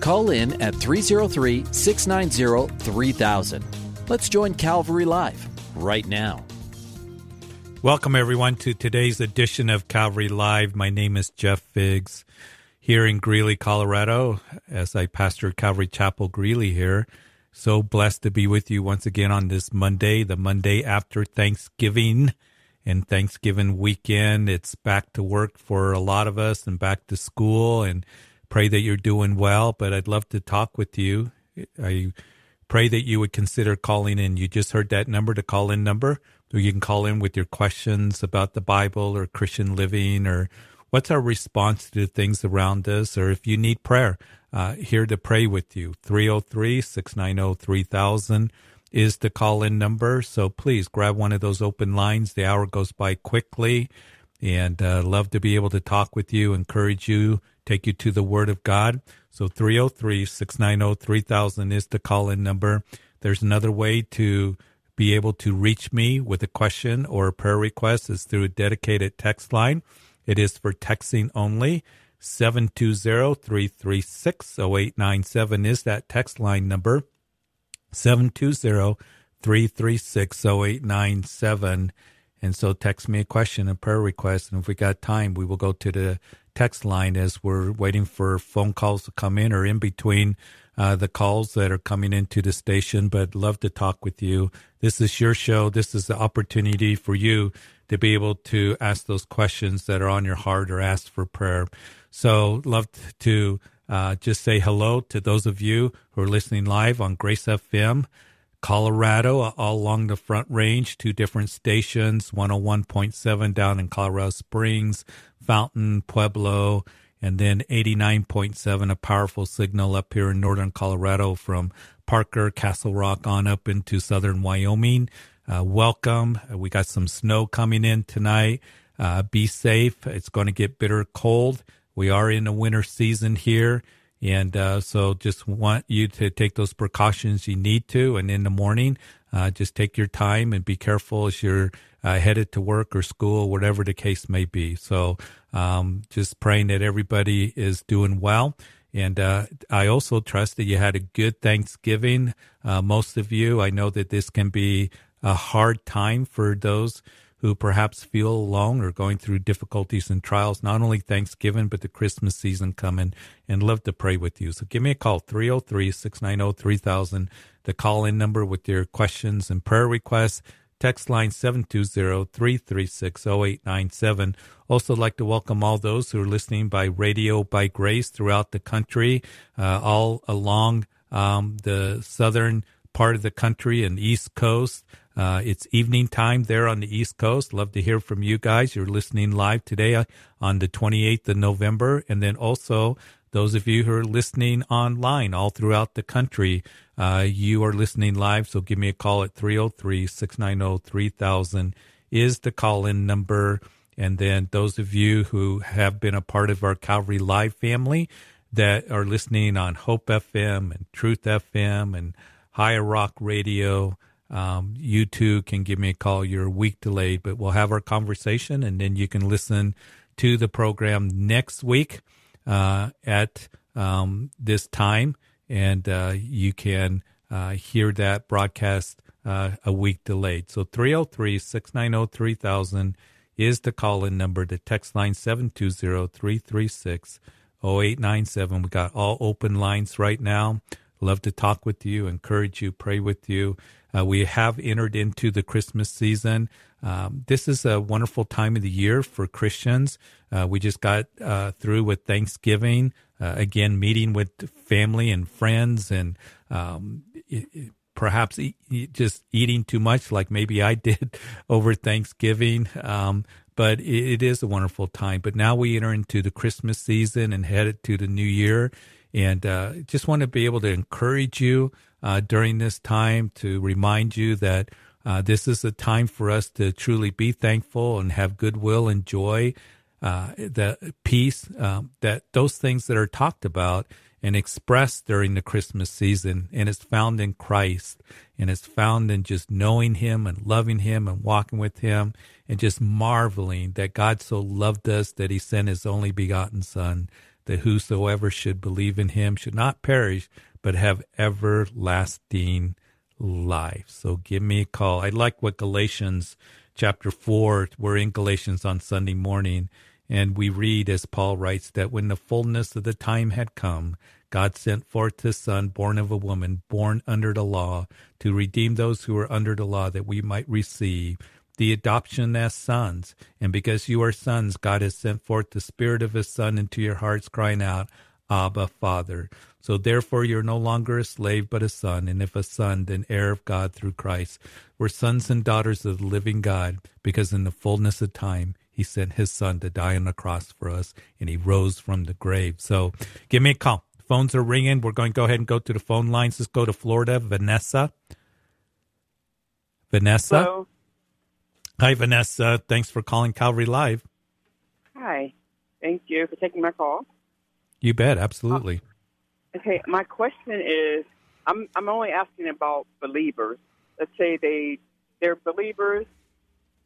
Call in at 303 690 3000. Let's join Calvary Live right now. Welcome, everyone, to today's edition of Calvary Live. My name is Jeff Figs here in Greeley, Colorado, as I pastor Calvary Chapel Greeley here. So blessed to be with you once again on this Monday, the Monday after Thanksgiving and Thanksgiving weekend. It's back to work for a lot of us and back to school and pray that you're doing well. But I'd love to talk with you. I pray that you would consider calling in. You just heard that number, the call in number you can call in with your questions about the Bible or Christian living or what's our response to things around us or if you need prayer, uh, here to pray with you. 303 690 3000 is the call in number. So please grab one of those open lines. The hour goes by quickly and uh, love to be able to talk with you, encourage you, take you to the Word of God. So 303 690 3000 is the call in number. There's another way to be able to reach me with a question or a prayer request is through a dedicated text line. It is for texting only. 720-336-0897 is that text line number. 720-336-0897. And so text me a question, a prayer request, and if we got time, we will go to the text line as we're waiting for phone calls to come in or in between uh, the calls that are coming into the station, but love to talk with you. This is your show. This is the opportunity for you to be able to ask those questions that are on your heart or ask for prayer. So love to uh, just say hello to those of you who are listening live on Grace FM. Colorado, all along the front range, two different stations, 101.7 down in Colorado Springs, Fountain, Pueblo, and then 89.7, a powerful signal up here in northern Colorado from Parker, Castle Rock on up into southern Wyoming. Uh, welcome. Uh, we got some snow coming in tonight. Uh, be safe. It's going to get bitter cold. We are in the winter season here. And uh, so just want you to take those precautions you need to. And in the morning, uh, just take your time and be careful as you're uh, headed to work or school, whatever the case may be. So um, just praying that everybody is doing well. And uh, I also trust that you had a good Thanksgiving. Uh, most of you, I know that this can be a hard time for those who perhaps feel alone or going through difficulties and trials, not only Thanksgiving, but the Christmas season coming, and love to pray with you. So give me a call, 303 690 3000, the call in number with your questions and prayer requests. Text line 720-336-0897. Also like to welcome all those who are listening by radio by grace throughout the country, uh, all along um, the southern part of the country and east coast. Uh, it's evening time there on the East Coast. Love to hear from you guys. You're listening live today uh, on the 28th of November. And then also those of you who are listening online all throughout the country, uh, you are listening live. So give me a call at 303 690 3000 is the call in number. And then those of you who have been a part of our Calvary Live family that are listening on Hope FM and Truth FM and Higher Rock Radio, um, you too can give me a call. You're a week delayed, but we'll have our conversation and then you can listen to the program next week uh, at um, this time, and uh, you can uh, hear that broadcast uh, a week delayed. So 303 690 3000 is the call in number. The text line 720 336 0897. We got all open lines right now. Love to talk with you, encourage you, pray with you. Uh, we have entered into the Christmas season. Um, this is a wonderful time of the year for Christians. Uh, we just got uh, through with Thanksgiving, uh, again, meeting with family and friends, and um, it, perhaps eat, just eating too much, like maybe I did over Thanksgiving. Um, but it, it is a wonderful time. But now we enter into the Christmas season and headed to the new year. And uh, just want to be able to encourage you uh, during this time to remind you that uh, this is a time for us to truly be thankful and have goodwill and joy, uh, the peace, um, that those things that are talked about and expressed during the Christmas season, and it's found in Christ, and it's found in just knowing Him and loving Him and walking with Him, and just marveling that God so loved us that He sent His only begotten Son, that whosoever should believe in Him should not perish, but have everlasting life. So give me a call. I like what Galatians chapter 4, we're in Galatians on Sunday morning, and we read, as Paul writes, that when the fullness of the time had come, God sent forth his Son, born of a woman, born under the law, to redeem those who were under the law, that we might receive the adoption as sons. And because you are sons, God has sent forth the Spirit of his Son into your hearts, crying out, Abba, Father. So therefore, you're no longer a slave, but a son. And if a son, then heir of God through Christ. We're sons and daughters of the living God, because in the fullness of time, he sent his son to die on the cross for us, and he rose from the grave. So give me a call. Phones are ringing. We're going to go ahead and go to the phone lines. Let's go to Florida. Vanessa. Vanessa. Hello. Hi, Vanessa. Thanks for calling Calvary Live. Hi. Thank you for taking my call. You bet. Absolutely. Okay, my question is I'm I'm only asking about believers. Let's say they they're believers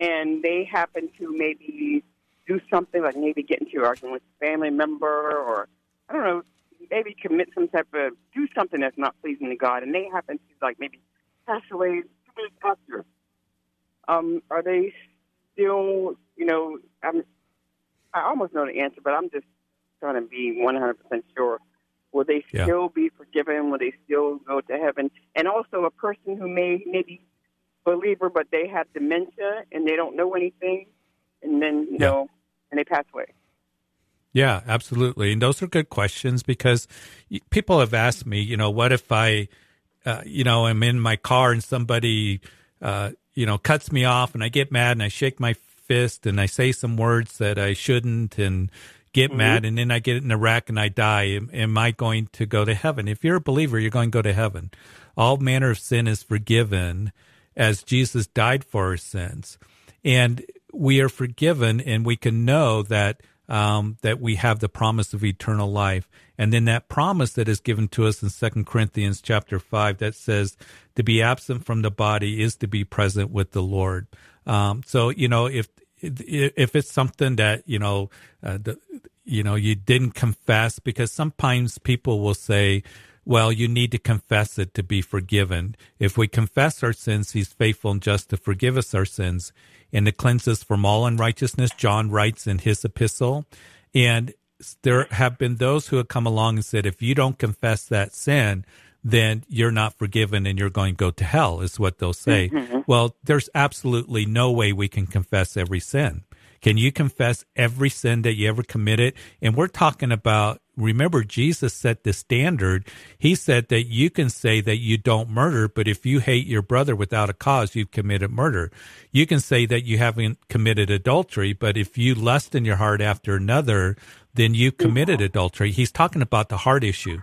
and they happen to maybe do something like maybe get into an argument with a family member or I don't know, maybe commit some type of do something that's not pleasing to God and they happen to like maybe pass away two minutes after. Um, are they still you know, I'm I almost know the answer, but I'm just trying to be 100% sure. Will they Yeah. still be forgiven? Will they still go to heaven? And also, a person who may maybe believer, but they have dementia and they don't know anything, and then you Yeah. know, and they pass away. Yeah, absolutely. And those are good questions because people have asked me, you know, what if I, uh, you know, I'm in my car and somebody, uh, you know, cuts me off and I get mad and I shake my fist and I say some words that I shouldn't and get mad and then I get in a wreck and I die. Am, am I going to go to heaven? If you're a believer, you're going to go to heaven. All manner of sin is forgiven as Jesus died for our sins. And we are forgiven and we can know that um, that we have the promise of eternal life. And then that promise that is given to us in Second Corinthians chapter five that says to be absent from the body is to be present with the Lord. Um, so you know if if it's something that you know uh, the, you know you didn't confess because sometimes people will say well you need to confess it to be forgiven. If we confess our sins he's faithful and just to forgive us our sins and to cleanse us from all unrighteousness john writes in his epistle. And there have been those who have come along and said if you don't confess that sin then you're not forgiven and you're going to go to hell is what they'll say mm-hmm. well there's absolutely no way we can confess every sin can you confess every sin that you ever committed? And we're talking about, remember, Jesus set the standard. He said that you can say that you don't murder, but if you hate your brother without a cause, you've committed murder. You can say that you haven't committed adultery, but if you lust in your heart after another, then you've committed mm-hmm. adultery. He's talking about the heart issue.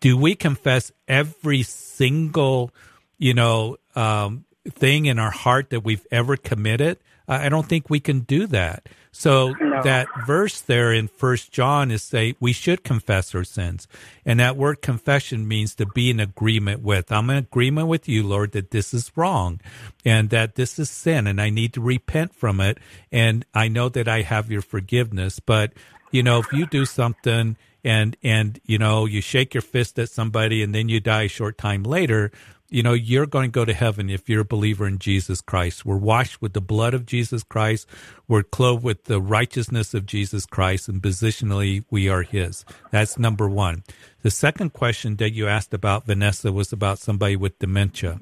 Do we confess every single, you know, um, thing in our heart that we've ever committed? I I don't think we can do that. So No. that verse there in First John is say we should confess our sins, and that word confession means to be in agreement with. I'm in agreement with you, Lord, that this is wrong, and that this is sin, and I need to repent from it, and I know that I have your forgiveness. But you know, if you do something and and you know you shake your fist at somebody and then you die a short time later you know you're going to go to heaven if you're a believer in jesus christ. We're washed with the blood of jesus christ. We're clothed with the righteousness of jesus christ and positionally we are his. That's number one. The second question that you asked about vanessa was about somebody with dementia.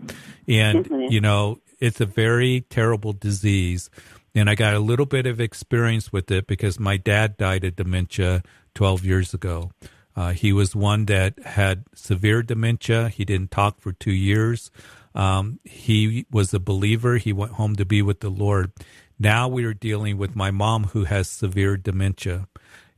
And you know it's a very terrible disease and I got a little bit of experience with it because my dad died of dementia 12 years ago. Uh, he was one that had severe dementia. He didn't talk for two years. Um, he was a believer. He went home to be with the Lord. Now we are dealing with my mom who has severe dementia,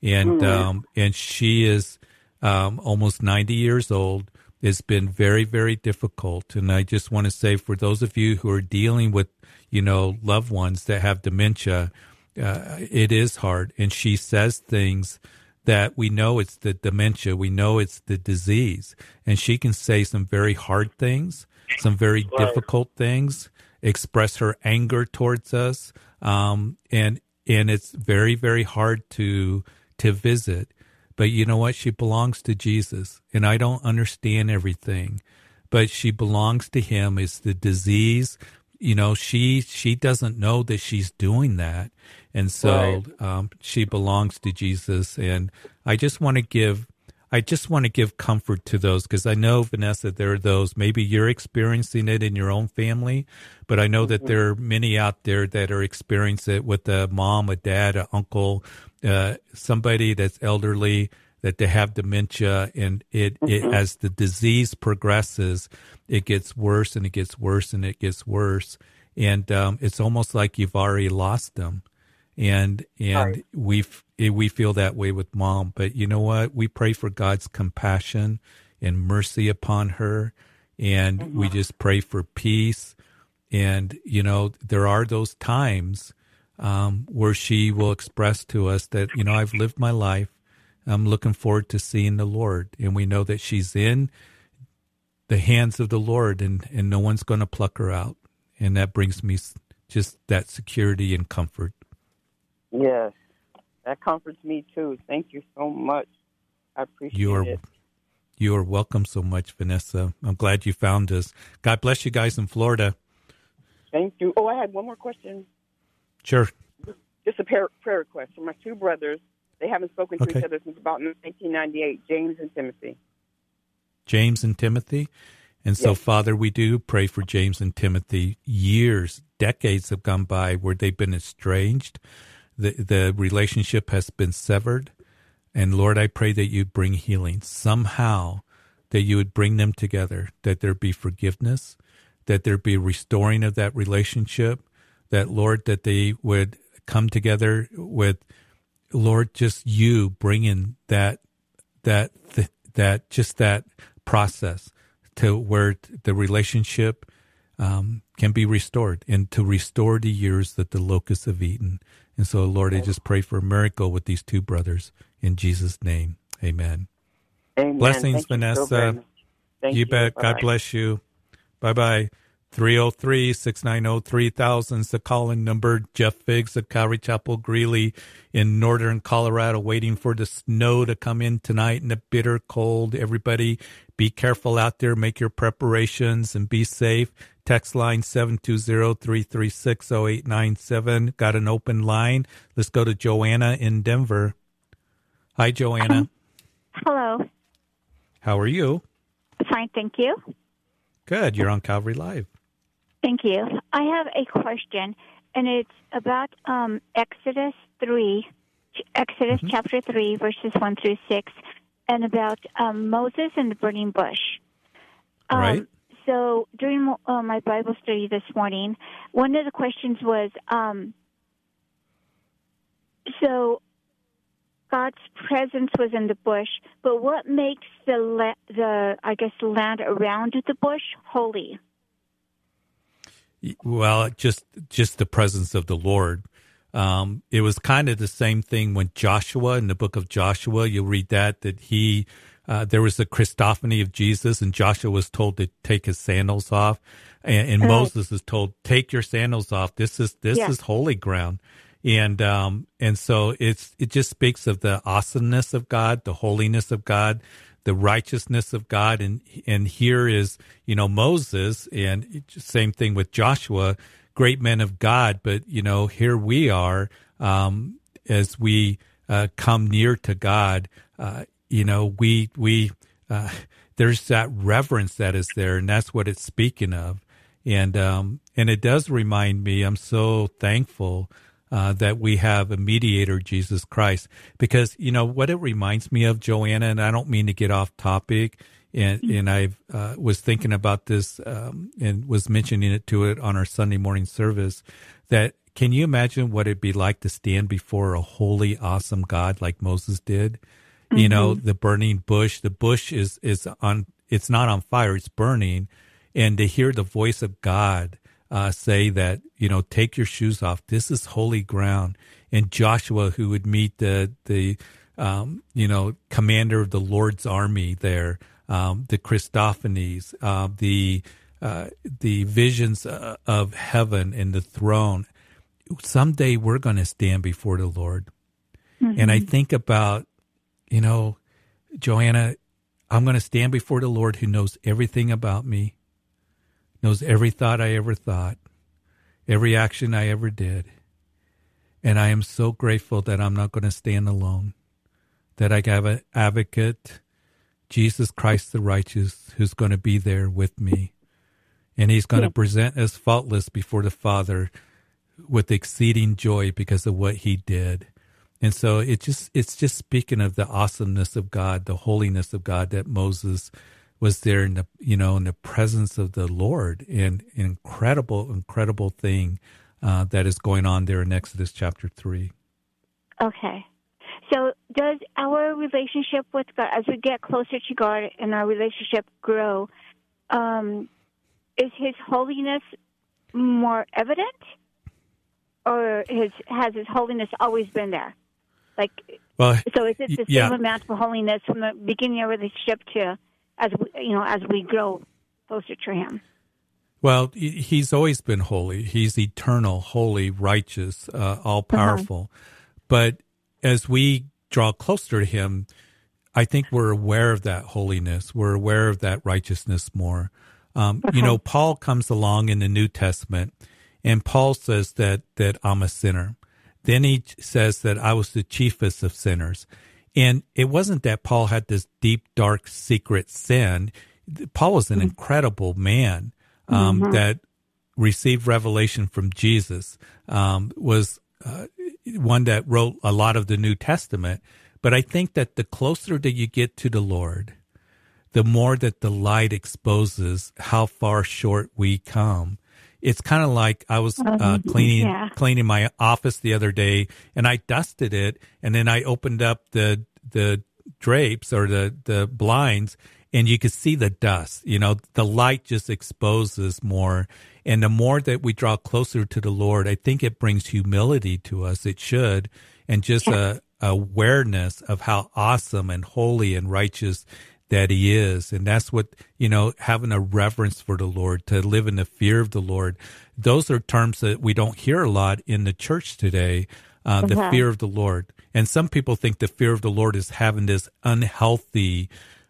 and um, and she is um, almost 90 years old. It's been very, very difficult. And I just want to say for those of you who are dealing with, you know, loved ones that have dementia, uh, it is hard. And she says things that we know it's the dementia, we know it's the disease. And she can say some very hard things, some very right. difficult things, express her anger towards us. Um, and, and it's very, very hard to, to visit. But you know what? She belongs to Jesus, and I don't understand everything, but she belongs to him. It's the disease. You know, she she doesn't know that she's doing that, and so right. um, she belongs to Jesus. And I just want to give I just want to give comfort to those because I know, Vanessa, there are those, maybe you're experiencing it in your own family, but I know mm-hmm. that there are many out there that are experiencing it with a mom, a dad, an uncle, uh, somebody that's elderly, that they have dementia. And it, mm-hmm. it, as the disease progresses, it gets worse and it gets worse and it gets worse. And um, it's almost like you've already lost them and and we we feel that way with mom. But you know what? We pray for God's compassion and mercy upon her, and mm-hmm. we just pray for peace. And you know, there are those times um, where she will express to us that you know I've lived my life. I'm looking forward to seeing the Lord, and we know that she's in the hands of the Lord, and and no one's going to pluck her out. And that brings me just that security and comfort. Yes, that comforts me too. Thank you so much. I appreciate you are, it. You are welcome so much, Vanessa. I'm glad you found us. God bless you guys in Florida. Thank you. Oh, I had one more question. Sure. Just a prayer, prayer request for my two brothers. They haven't spoken to okay. each other since about 1998. James and Timothy. James and Timothy. And so, yes. Father, we do pray for James and Timothy. Years, decades have gone by where they've been estranged the the relationship has been severed and lord i pray that you bring healing somehow that you would bring them together that there be forgiveness that there be restoring of that relationship that lord that they would come together with lord just you bringing that that that just that process to where the relationship um, can be restored and to restore the years that the locusts have eaten and so, Lord, I just pray for a miracle with these two brothers in Jesus' name. Amen. Amen. Blessings, Thank Vanessa. You, you, you bet. Bye. God bless you. Bye bye. 303 690 3000 is the calling number. Jeff Figs of Calvary Chapel Greeley in northern Colorado, waiting for the snow to come in tonight in the bitter cold. Everybody, be careful out there. Make your preparations and be safe. Text line 720-336-0897. Got an open line. Let's go to Joanna in Denver. Hi, Joanna. Um, hello. How are you? Fine, thank you. Good. You're on Calvary Live. Thank you. I have a question, and it's about um, Exodus 3, Exodus mm-hmm. chapter 3, verses 1 through 6, and about um, Moses and the burning bush. Um, right so during uh, my Bible study this morning, one of the questions was, um, so God's presence was in the bush, but what makes the la- the I guess the land around the bush holy? Well, just just the presence of the Lord. Um, it was kind of the same thing when Joshua in the book of Joshua. You'll read that that he uh, there was the Christophany of Jesus, and Joshua was told to take his sandals off, and, and Moses is told, "Take your sandals off. This is this yeah. is holy ground." And um, and so it's it just speaks of the awesomeness of God, the holiness of God, the righteousness of God, and and here is you know Moses, and same thing with Joshua, great men of God, but you know here we are um, as we uh, come near to God. Uh, you know, we we uh, there's that reverence that is there, and that's what it's speaking of. And um, and it does remind me. I'm so thankful uh, that we have a mediator, Jesus Christ, because you know what it reminds me of, Joanna. And I don't mean to get off topic. And and I uh, was thinking about this um, and was mentioning it to it on our Sunday morning service. That can you imagine what it'd be like to stand before a holy, awesome God like Moses did? Mm-hmm. You know, the burning bush, the bush is, is on, it's not on fire, it's burning. And to hear the voice of God, uh, say that, you know, take your shoes off. This is holy ground. And Joshua, who would meet the, the, um, you know, commander of the Lord's army there, um, the Christophanies, uh, the, uh, the visions uh, of heaven and the throne. Someday we're going to stand before the Lord. Mm-hmm. And I think about, you know, Joanna, I'm going to stand before the Lord who knows everything about me, knows every thought I ever thought, every action I ever did. And I am so grateful that I'm not going to stand alone, that I have an advocate, Jesus Christ the righteous, who's going to be there with me. And he's going to present us faultless before the Father with exceeding joy because of what he did. And so it just it's just speaking of the awesomeness of God, the holiness of God that Moses was there in the you know in the presence of the Lord and an incredible incredible thing uh, that is going on there in Exodus chapter three. Okay. So does our relationship with God as we get closer to God and our relationship grow, um, is his holiness more evident? Or his, has his holiness always been there? Like, well, so is it the yeah. same amount of holiness from the beginning of the relationship to as we, you know as we grow closer to Him? Well, he's always been holy. He's eternal, holy, righteous, uh, all uh-huh. powerful. Uh-huh. But as we draw closer to Him, I think we're aware of that holiness. We're aware of that righteousness more. Um, uh-huh. You know, Paul comes along in the New Testament, and Paul says that that I'm a sinner. Then he says that I was the chiefest of sinners. And it wasn't that Paul had this deep, dark, secret sin. Paul was an mm-hmm. incredible man um, mm-hmm. that received revelation from Jesus, um, was uh, one that wrote a lot of the New Testament. But I think that the closer that you get to the Lord, the more that the light exposes how far short we come it's kind of like I was uh, mm-hmm. cleaning yeah. cleaning my office the other day, and I dusted it, and then I opened up the the drapes or the the blinds, and you could see the dust. You know, the light just exposes more, and the more that we draw closer to the Lord, I think it brings humility to us. It should, and just a awareness of how awesome and holy and righteous that he is. And that's what, you know, having a reverence for the Lord, to live in the fear of the Lord. Those are terms that we don't hear a lot in the church today, uh, the uh-huh. fear of the Lord. And some people think the fear of the Lord is having this unhealthy,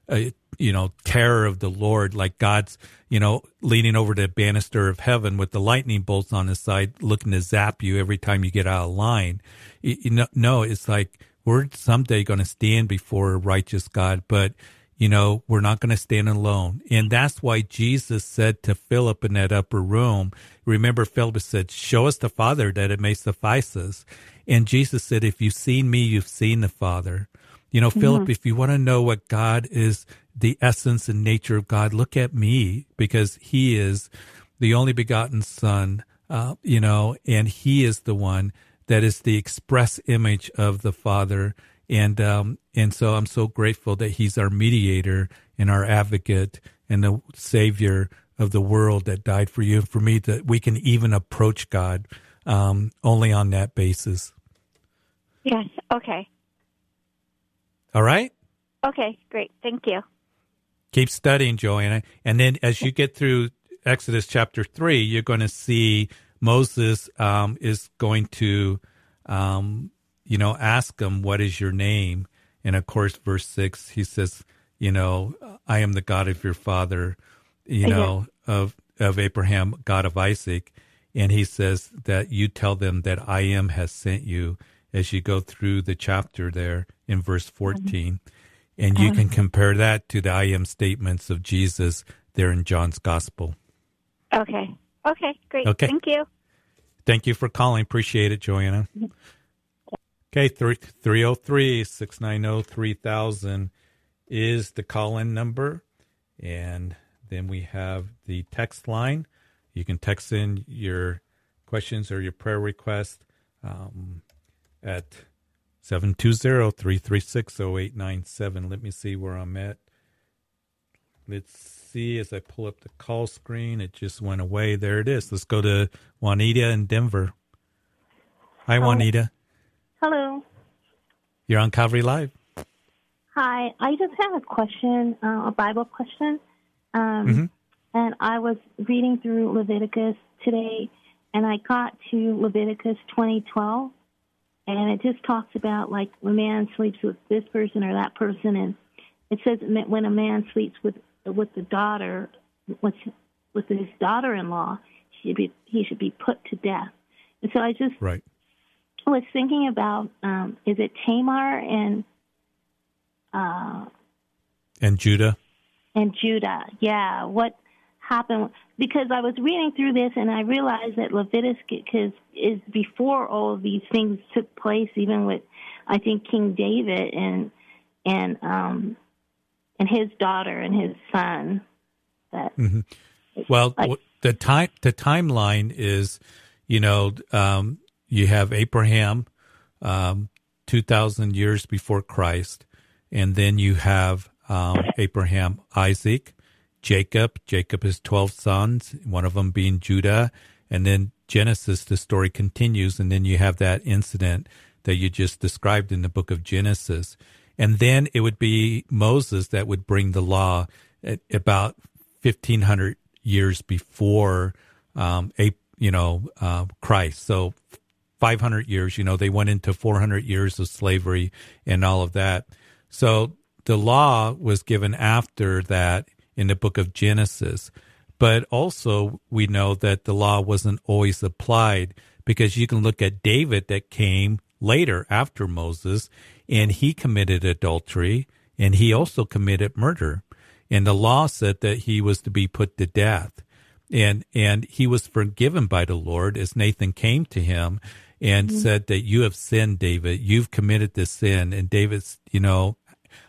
uh, you know, terror of the Lord, like God's, you know, leaning over the banister of heaven with the lightning bolts on his side, looking to zap you every time you get out of line. You, you know, no, it's like we're someday going to stand before a righteous God, but you know, we're not going to stand alone. And that's why Jesus said to Philip in that upper room, remember Philip said, show us the Father that it may suffice us. And Jesus said, if you've seen me, you've seen the Father. You know, mm-hmm. Philip, if you want to know what God is, the essence and nature of God, look at me because he is the only begotten son, uh, you know, and he is the one that is the express image of the Father and um, and so I'm so grateful that He's our mediator and our advocate and the Savior of the world that died for you and for me. That we can even approach God um, only on that basis. Yes. Okay. All right. Okay. Great. Thank you. Keep studying, Joanna, and then as you get through Exodus chapter three, you're going to see Moses um, is going to um, you know, ask him, what is your name? And of course, verse six, he says, you know, I am the God of your father, you know, of, of Abraham, God of Isaac. And he says that you tell them that I am has sent you as you go through the chapter there in verse 14. Mm-hmm. And you can compare that to the I am statements of Jesus there in John's gospel. Okay. Okay, great. Okay. Thank you. Thank you for calling. Appreciate it, Joanna. Okay, 303 690 3000 is the call in number. And then we have the text line. You can text in your questions or your prayer request um, at 720-336-0897. Let me see where I'm at. Let's see as I pull up the call screen. It just went away. There it is. Let's go to Juanita in Denver. Hi, Juanita. Hello. You're on Calvary Live. Hi. I just have a question, uh, a Bible question. Um, Mm-hmm. And I was reading through Leviticus today, and I got to Leviticus 2012, and it just talks about like when a man sleeps with this person or that person, and it says when a man sleeps with with the daughter, with with his daughter-in-law, he should be he should be put to death. And so I just Right. Was thinking about um, is it Tamar and uh, And Judah. and Judah? Yeah, what happened? Because I was reading through this and I realized that Leviticus is before all of these things took place, even with I think King David and and um, and his daughter and his son. That Well, Like- the time the timeline is, you know, um, you have Abraham, um, two thousand years before Christ, and then you have um, Abraham, Isaac, Jacob. Jacob has twelve sons, one of them being Judah, and then Genesis. The story continues, and then you have that incident that you just described in the book of Genesis, and then it would be Moses that would bring the law about 1500 years before um a you know uh, Christ so 500 years you know they went into 400 years of slavery and all of that. So the law was given after that in the book of Genesis. But also we know that the law wasn't always applied because you can look at David that came later after Moses and he committed adultery and he also committed murder. And the law said that he was to be put to death. And and he was forgiven by the lord as nathan came to him and said that you have sinned david. You've committed this sin and david's you know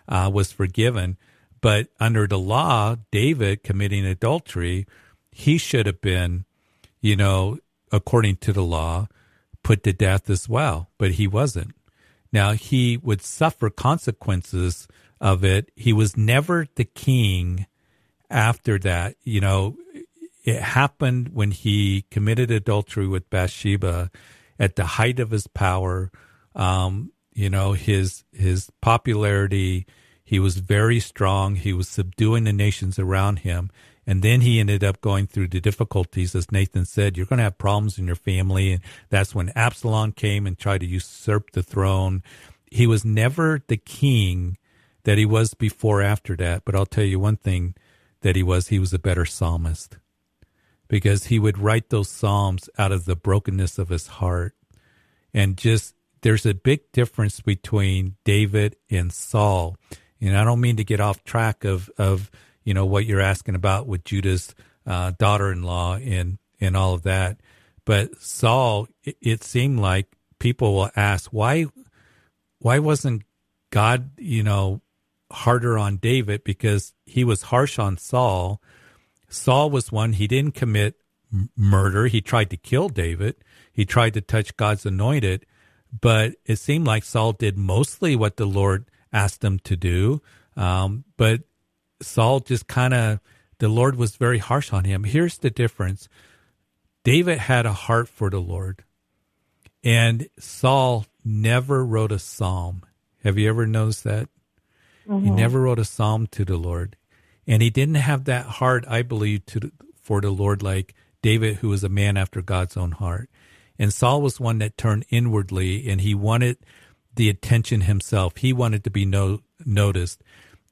uh, was forgiven. But under the law david committing adultery he should have been you know according to the law put to death as well. But he wasn't. Now he would suffer consequences of it. He was never the king after that. You know, it happened when he committed adultery with Bathsheba at the height of his power. Um, you know, his his popularity, he was very strong. He was subduing the nations around him. And then he ended up going through the difficulties, as Nathan said, you're going to have problems in your family. And that's when Absalom came and tried to usurp the throne. He was never the king that he was before after that. But I'll tell you one thing that he was, he was a better psalmist because he would write those psalms out of the brokenness of his heart. And just, there's a big difference between David and Saul. And I don't mean to get off track of, of, you know, what you're asking about with Judah's uh, daughter-in-law and, and all of that. But Saul, it, it seemed like people will ask, why, why wasn't God, you know, harder on David because he was harsh on Saul. Saul was one, he didn't commit murder. He tried to kill David. He tried to touch God's anointed, but it seemed like Saul did mostly what the Lord asked him to do. Um, but Saul just kind of, the Lord was very harsh on him. Here's the difference David had a heart for the Lord, and Saul never wrote a psalm. Have you ever noticed that? He never wrote a psalm to the Lord, and he didn't have that heart, I believe, to for the Lord like David, who was a man after God's own heart. And Saul was one that turned inwardly, and he wanted the attention himself. He wanted to be no, noticed.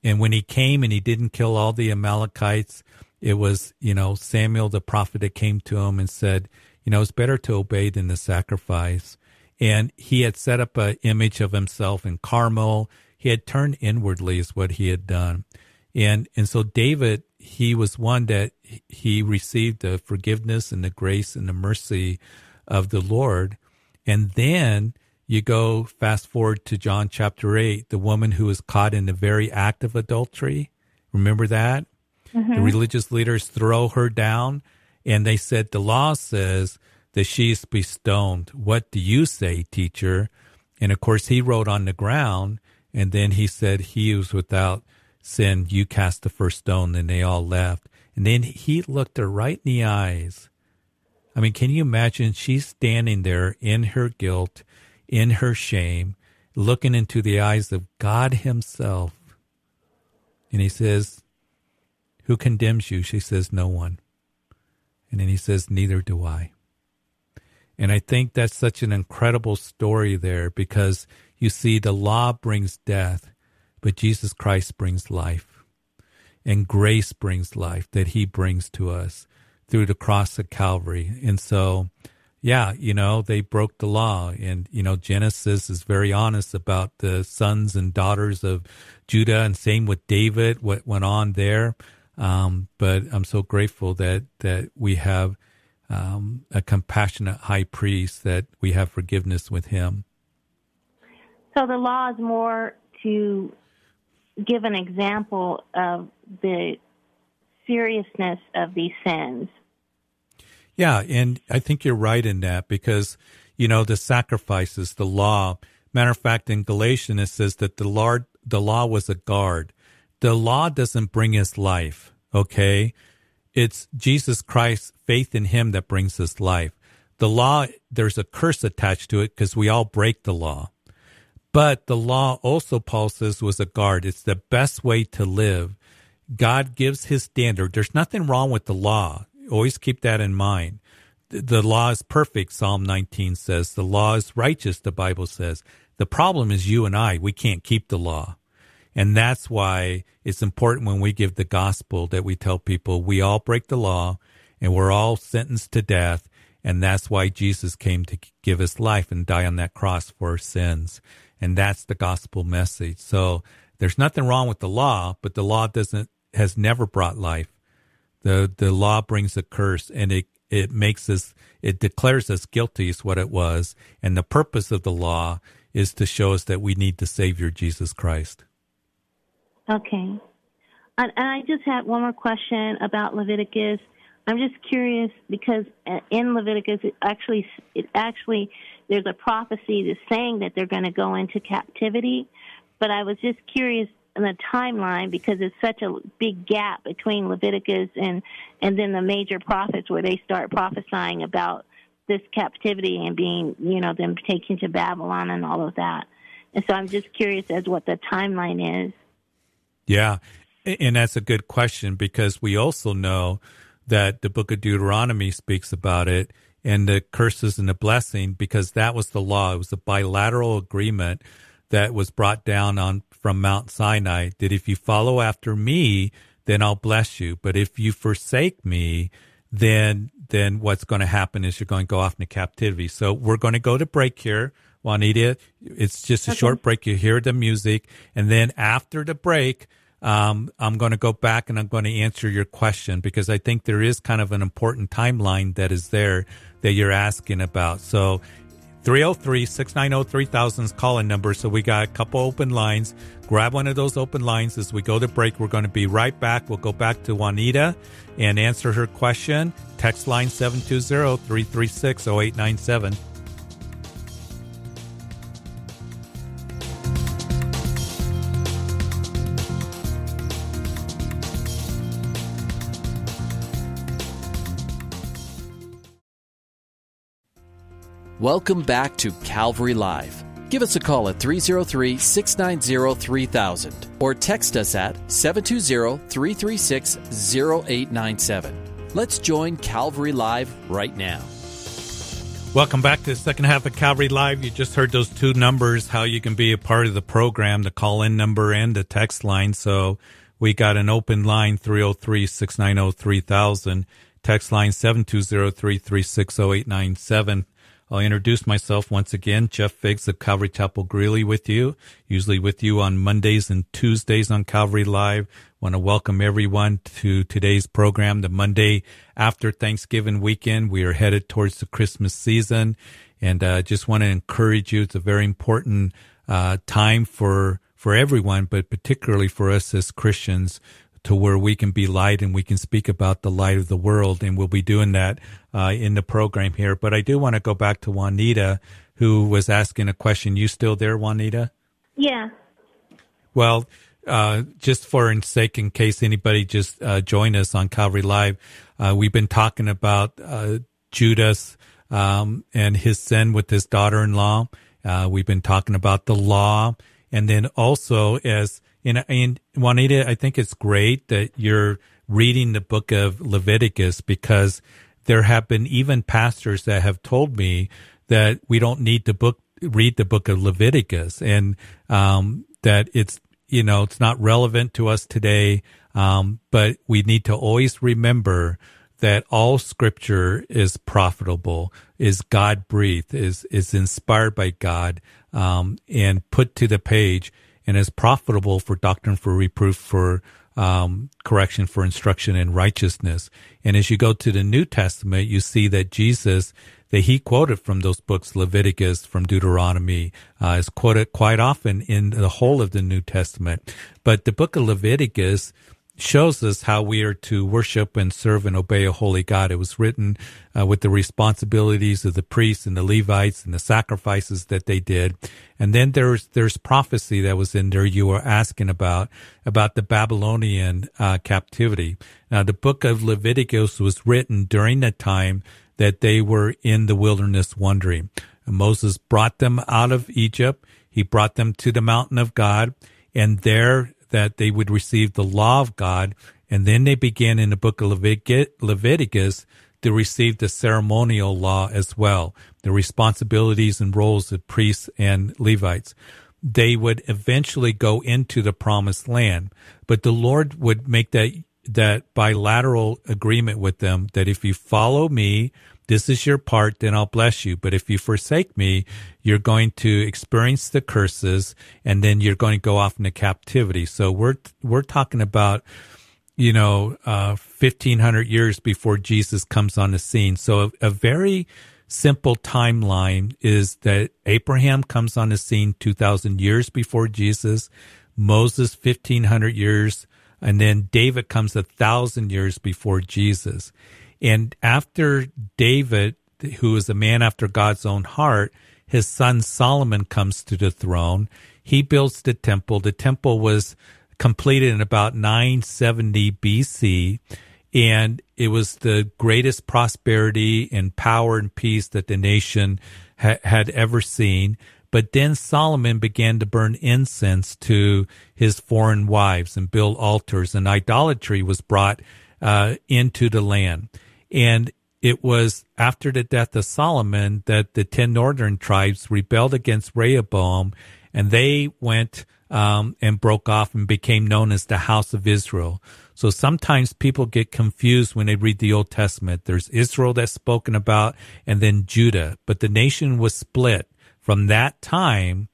And when he came and he didn't kill all the Amalekites, it was, you know, Samuel the prophet that came to him and said, you know, it's better to obey than to sacrifice. And he had set up an image of himself in Carmel. He had turned inwardly is what he had done. And, and so David, he was one that he received the forgiveness and the grace and the mercy of the Lord. And then you go fast forward to John chapter 8, the woman who was caught in the very act of adultery. Remember that? The mm-hmm. religious leaders throw her down, and they said, The law says that she is to be stoned. What do you say, teacher? And of course, he wrote on the ground, and then he said, He was without sin, you cast the first stone. And they all left. And then he looked her right in the eyes. I mean, can you imagine? She's standing there in her guilt, in her shame, looking into the eyes of God Himself. And He says, Who condemns you? She says, No one. And then He says, Neither do I. And I think that's such an incredible story there because you see, the law brings death, but Jesus Christ brings life. And grace brings life that he brings to us through the cross of Calvary. And so, yeah, you know, they broke the law. And, you know, Genesis is very honest about the sons and daughters of Judah, and same with David, what went on there. Um, but I'm so grateful that, that we have um, a compassionate high priest, that we have forgiveness with him. So the law is more to give an example of the seriousness of these sins. Yeah, and I think you're right in that because, you know, the sacrifices, the law. Matter of fact, in Galatians it says that the Lord, the law was a guard. The law doesn't bring us life, okay? It's Jesus Christ's faith in Him that brings us life. The law, there's a curse attached to it because we all break the law. But the law also, Paul says, was a guard. It's the best way to live. God gives his standard. There's nothing wrong with the law. Always keep that in mind. The law is perfect, Psalm 19 says. The law is righteous, the Bible says. The problem is you and I. We can't keep the law. And that's why it's important when we give the gospel that we tell people we all break the law and we're all sentenced to death. And that's why Jesus came to give us life and die on that cross for our sins. And that's the gospel message. So there's nothing wrong with the law, but the law doesn't has never brought life. The the law brings a curse and it it makes us it declares us guilty is what it was. And the purpose of the law is to show us that we need the Savior Jesus Christ. Okay. And, and I just had one more question about Leviticus. I'm just curious because uh, in Leviticus, it actually, it actually, there's a prophecy that's saying that they're going to go into captivity. But I was just curious in the timeline because it's such a big gap between Leviticus and and then the major prophets where they start prophesying about this captivity and being, you know, them taken to Babylon and all of that. And so I'm just curious as what the timeline is. Yeah, and that's a good question because we also know that the book of Deuteronomy speaks about it and the curses and the blessing because that was the law. It was a bilateral agreement that was brought down on from Mount Sinai that if you follow after me, then I'll bless you. But if you forsake me, then then what's going to happen is you're going to go off into captivity. So we're going to go to break here. Juanita, it's just a okay. short break. You hear the music. And then after the break, um, I'm going to go back and I'm going to answer your question because I think there is kind of an important timeline that is there that you're asking about. So 303 690 3000 is calling number. So we got a couple open lines. Grab one of those open lines as we go to break. We're going to be right back. We'll go back to Juanita and answer her question. Text line 720 336 0897. Welcome back to Calvary Live. Give us a call at 303 690 3000 or text us at 720 336 0897. Let's join Calvary Live right now. Welcome back to the second half of Calvary Live. You just heard those two numbers, how you can be a part of the program, the call in number and the text line. So we got an open line 303 690 3000, text line 720 336 0897. I'll introduce myself once again. Jeff Figs of Calvary Chapel Greeley with you, usually with you on Mondays and Tuesdays on Calvary Live. Want to welcome everyone to today's program, the Monday after Thanksgiving weekend. We are headed towards the Christmas season and uh, just want to encourage you. It's a very important uh, time for for everyone, but particularly for us as Christians to where we can be light and we can speak about the light of the world. And we'll be doing that uh, in the program here. But I do want to go back to Juanita who was asking a question. You still there, Juanita? Yeah. Well, uh, just for in sake, in case anybody just uh, joined us on Calvary Live, uh, we've been talking about uh, Judas um, and his sin with his daughter-in-law. Uh, we've been talking about the law, and then also as in, in Juanita, I think it's great that you're reading the book of Leviticus because there have been even pastors that have told me that we don't need to book read the book of Leviticus and um, that it's you know it's not relevant to us today, um, but we need to always remember that all scripture is profitable, is God breathed, is is inspired by God, um, and put to the page, and is profitable for doctrine, for reproof, for um, correction, for instruction in righteousness. And as you go to the New Testament, you see that Jesus that he quoted from those books, Leviticus, from Deuteronomy, uh, is quoted quite often in the whole of the New Testament. But the book of Leviticus shows us how we are to worship and serve and obey a holy God. It was written uh, with the responsibilities of the priests and the Levites and the sacrifices that they did. And then there's there's prophecy that was in there you were asking about about the Babylonian uh, captivity. Now the book of Leviticus was written during the time that they were in the wilderness wandering. And Moses brought them out of Egypt. He brought them to the mountain of God, and there that they would receive the law of God. And then they began in the book of Leviticus to receive the ceremonial law as well, the responsibilities and roles of priests and Levites. They would eventually go into the promised land, but the Lord would make that that bilateral agreement with them that if you follow me, this is your part, then I'll bless you. But if you forsake me, you're going to experience the curses and then you're going to go off into captivity. So we're, we're talking about, you know, uh, 1500 years before Jesus comes on the scene. So a, a very simple timeline is that Abraham comes on the scene 2000 years before Jesus, Moses 1500 years and then David comes a thousand years before Jesus. And after David, who is a man after God's own heart, his son Solomon comes to the throne. He builds the temple. The temple was completed in about 970 BC. And it was the greatest prosperity and power and peace that the nation ha- had ever seen. But then Solomon began to burn incense to his foreign wives and build altars, and idolatry was brought uh, into the land. And it was after the death of Solomon that the 10 northern tribes rebelled against Rehoboam, and they went um, and broke off and became known as the House of Israel. So sometimes people get confused when they read the Old Testament. There's Israel that's spoken about, and then Judah, but the nation was split from that time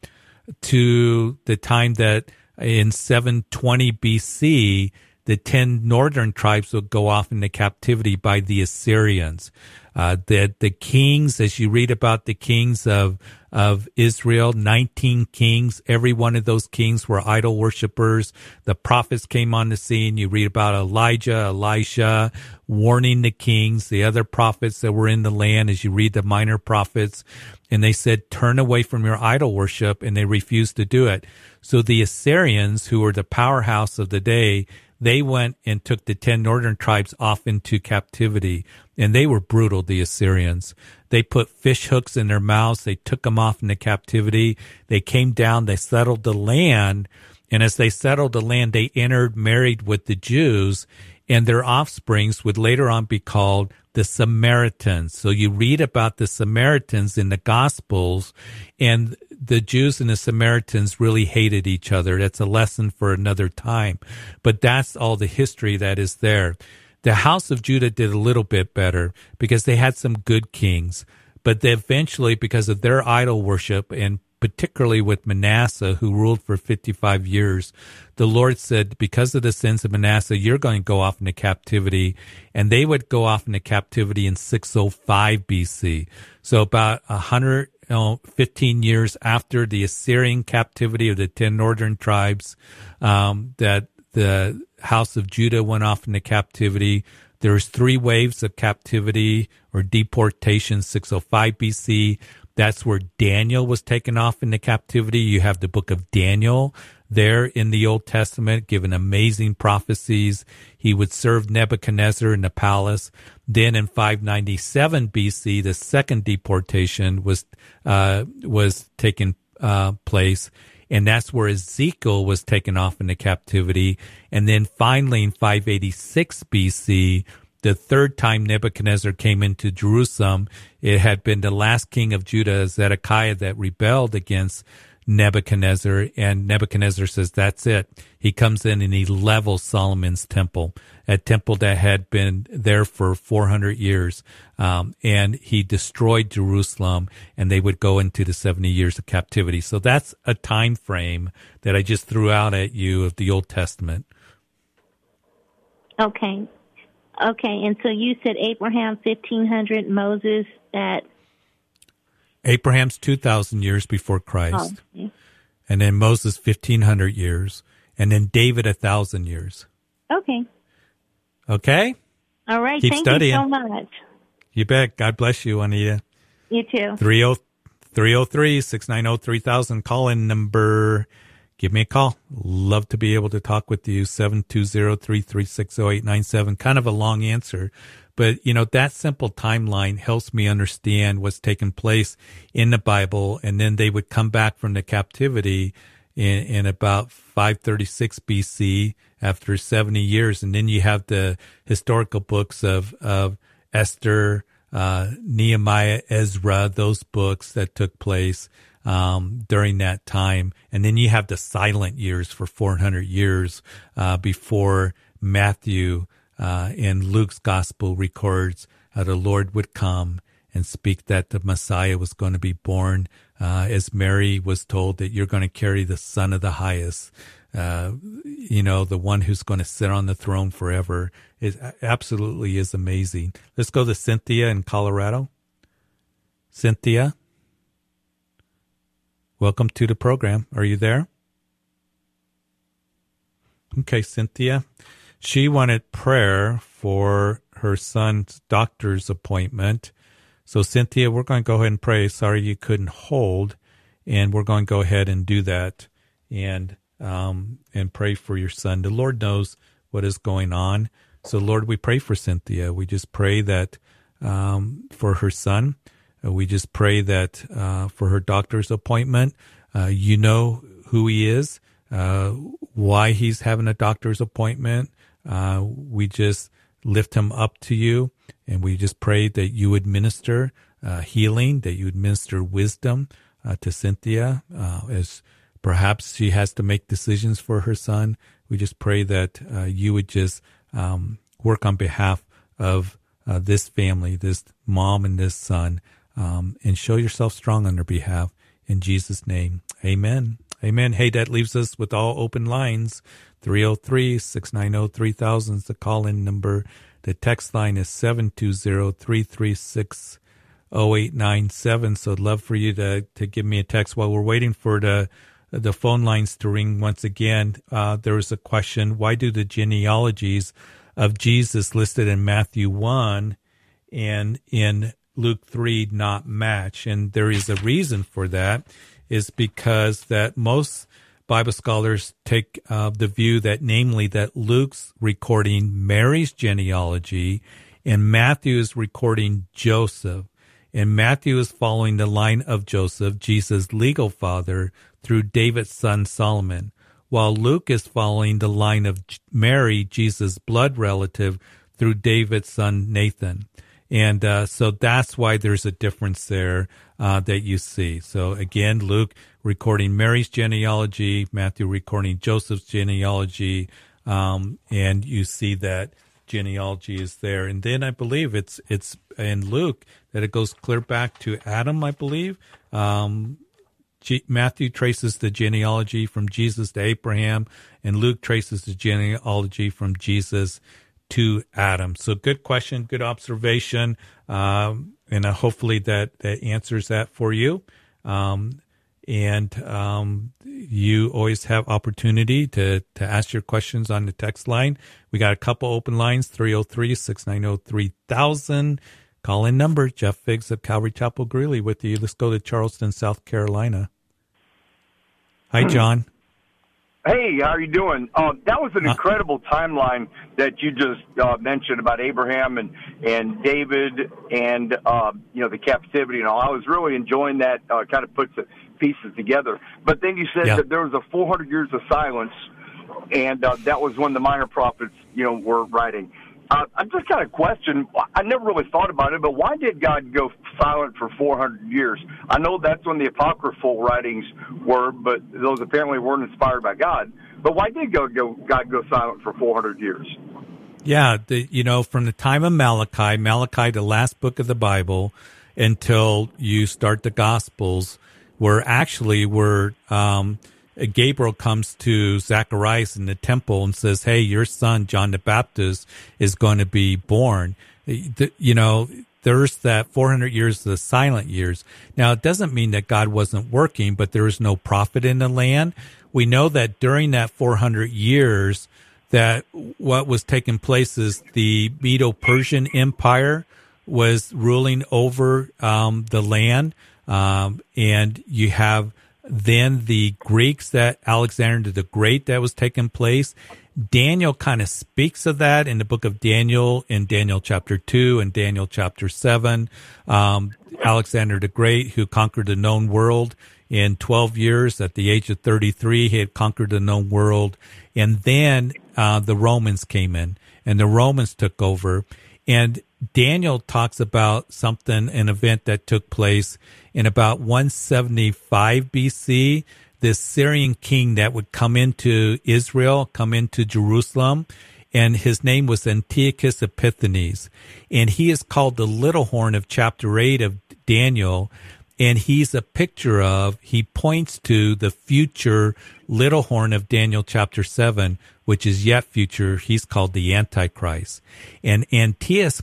to the time that in 720 BC, the 10 northern tribes would go off into captivity by the Assyrians. Uh, the, the kings, as you read about the kings of, of Israel, 19 kings, every one of those kings were idol worshippers. The prophets came on the scene. You read about Elijah, Elisha, warning the kings, the other prophets that were in the land as you read the minor prophets. And they said, turn away from your idol worship. And they refused to do it. So the Assyrians, who were the powerhouse of the day, they went and took the 10 northern tribes off into captivity and they were brutal, the Assyrians. They put fish hooks in their mouths. They took them off into captivity. They came down. They settled the land. And as they settled the land, they entered, married with the Jews and their offsprings would later on be called the Samaritans. So you read about the Samaritans in the Gospels, and the Jews and the Samaritans really hated each other. That's a lesson for another time. But that's all the history that is there. The house of Judah did a little bit better because they had some good kings. But they eventually, because of their idol worship and particularly with Manasseh, who ruled for 55 years, the Lord said, because of the sins of Manasseh, you're going to go off into captivity. And they would go off into captivity in 605 BC. So about 115 years after the Assyrian captivity of the 10 northern tribes, um, that the house of Judah went off into captivity. There's three waves of captivity or deportation, 605 BC, That's where Daniel was taken off into captivity. You have the book of Daniel there in the Old Testament, given amazing prophecies. He would serve Nebuchadnezzar in the palace. Then in 597 BC, the second deportation was uh, was taking uh, place, and that's where Ezekiel was taken off into captivity. And then finally, in 586 BC, the third time Nebuchadnezzar came into Jerusalem, it had been the last king of Judah, Zedekiah, that rebelled against Nebuchadnezzar, and Nebuchadnezzar says, That's it. He comes in and he levels Solomon's temple, a temple that had been there for 400 years. Um, and he destroyed Jerusalem, and they would go into the 70 years of captivity. So that's a time frame that I just threw out at you of the Old Testament. Okay. Okay. And so you said Abraham 1500, Moses at Abraham's 2,000 years before Christ. Oh, yeah. And then Moses 1,500 years. And then David 1,000 years. Okay. Okay? All right. Keep Thank studying. you so much. You bet. God bless you, Anita. You too. 303 690 3000. Call in number. Give me a call. Love to be able to talk with you. 720 336 0897. Kind of a long answer, but, you know, that simple timeline helps me understand what's taken place in the Bible. And then they would come back from the captivity in, in about 536 BC after 70 years. And then you have the historical books of, of Esther, uh, Nehemiah, Ezra, those books that took place um, during that time. And then you have the silent years for 400 years uh, before Matthew uh, in Luke's gospel records how the Lord would come and speak that the Messiah was going to be born, uh, as Mary was told that you're going to carry the Son of the Highest, uh, you know, the one who's going to sit on the throne forever. It absolutely is amazing. Let's go to Cynthia in Colorado. Cynthia, welcome to the program. Are you there? Okay, Cynthia. She wanted prayer for her son's doctor's appointment. So, Cynthia, we're going to go ahead and pray. Sorry you couldn't hold, and we're going to go ahead and do that and um, and pray for your son. The Lord knows what is going on. So, Lord, we pray for Cynthia. We just pray that um, for her son. Uh, we just pray that uh, for her doctor's appointment. Uh, you know who he is, uh, why he's having a doctor's appointment. Uh, we just lift him up to you and we just pray that you would minister uh, healing, that you would minister wisdom uh, to Cynthia uh, as perhaps she has to make decisions for her son. We just pray that uh, you would just um, work on behalf of uh, this family, this mom and this son, um, and show yourself strong on their behalf. In Jesus' name, amen. Amen. Hey, that leaves us with all open lines. 303 690 3000 is the call in number. The text line is 720 336 0897. So I'd love for you to, to give me a text while we're waiting for the the phone lines to ring once again. Uh, a question why do the genealogies of Jesus listed in Matthew 1 and in Luke 3 not match? And there is a reason for that, is because that most Bible scholars take uh, the view that, namely, that Luke's recording Mary's genealogy and Matthew is recording Joseph. And Matthew is following the line of Joseph, Jesus' legal father, through David's son Solomon, while Luke is following the line of Mary, Jesus' blood relative, through David's son Nathan. And uh, so that's why there's a difference there uh, that you see. So again, Luke recording Mary's genealogy, Matthew recording Joseph's genealogy, um, and you see that genealogy is there. And then I believe it's it's in Luke that it goes clear back to Adam. I believe um, G- Matthew traces the genealogy from Jesus to Abraham, and Luke traces the genealogy from Jesus to Adam. So good question, good observation, um, and uh, hopefully that that answers that for you. Um, and um, you always have opportunity to to ask your questions on the text line. We got a couple open lines 303 690 3000. Call in number Jeff Figs of Calvary Chapel Greeley with you. Let's go to Charleston, South Carolina. Hi, John. Hey, how are you doing? Uh, that was an Uh, incredible timeline that you just uh, mentioned about Abraham and and David and uh, you know the captivity and all. I was really enjoying that. Uh, kind of puts the pieces together. But then you said Yeah. that there was a 400 years of silence, and uh, that was when the minor prophets you know were writing. Uh, I just got a question. I never really thought about it, but why did God go silent for 400 years? I know that's when the apocryphal writings were, but those apparently weren't inspired by God. But why did God go, God go silent for 400 years? Yeah, the, you know, from the time of Malachi, Malachi, the last book of the Bible, until you start the Gospels, where actually were um, Gabriel comes to Zacharias in the temple and says, "Hey, your son John the Baptist is going to be born." You know, there's that 400 years the silent years. Now, it doesn't mean that God wasn't working, but there was no prophet in the land. We know that during that 400 years, that what was taking place is the Medo-Persian Empire was ruling over um, the land, um, and you have then the Greeks that Alexander the Great that was taking place. Daniel kind of speaks of that in the book of Daniel, in Daniel chapter two and Daniel chapter seven. Um, Alexander the Great, who conquered the known world in 12 years at the age of 33, he had conquered the known world. And then uh, the Romans came in and the Romans took over. And Daniel talks about something, an event that took place in about 175 BC. This Syrian king that would come into Israel, come into Jerusalem, and his name was Antiochus Epiphanes. And he is called the little horn of chapter 8 of Daniel. And he's a picture of, he points to the future little horn of Daniel chapter 7, which is yet future. He's called the Antichrist. And Antiochus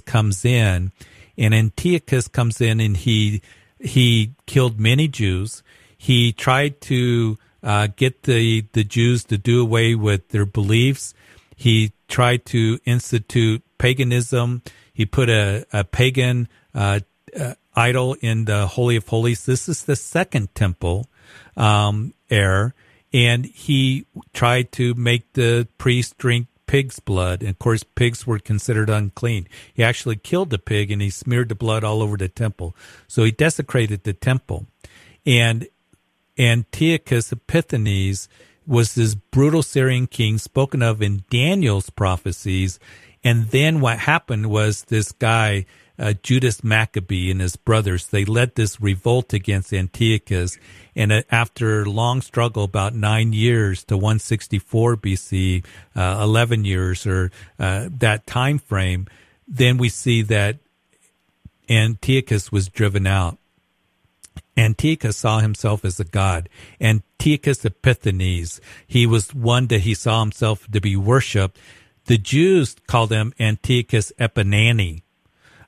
comes in, and Antiochus comes in and he, he killed many Jews. He tried to uh, get the, the Jews to do away with their beliefs. He tried to institute paganism. He put a, a pagan uh, uh, idol in the Holy of Holies. This is the second temple um, heir. And he tried to make the priests drink pig's blood. And of course, pigs were considered unclean. He actually killed the pig and he smeared the blood all over the temple. So he desecrated the temple. And Antiochus Epiphanes was this brutal Syrian king spoken of in Daniel's prophecies. And then what happened was this guy, uh, Judas Maccabee and his brothers, they led this revolt against Antiochus. And uh, after long struggle, about nine years to 164 BC, uh, 11 years or uh, that time frame, then we see that Antiochus was driven out. Antiochus saw himself as a god. Antiochus Epiphanes, he was one that he saw himself to be worshipped. The Jews called him Antiochus Epimanes,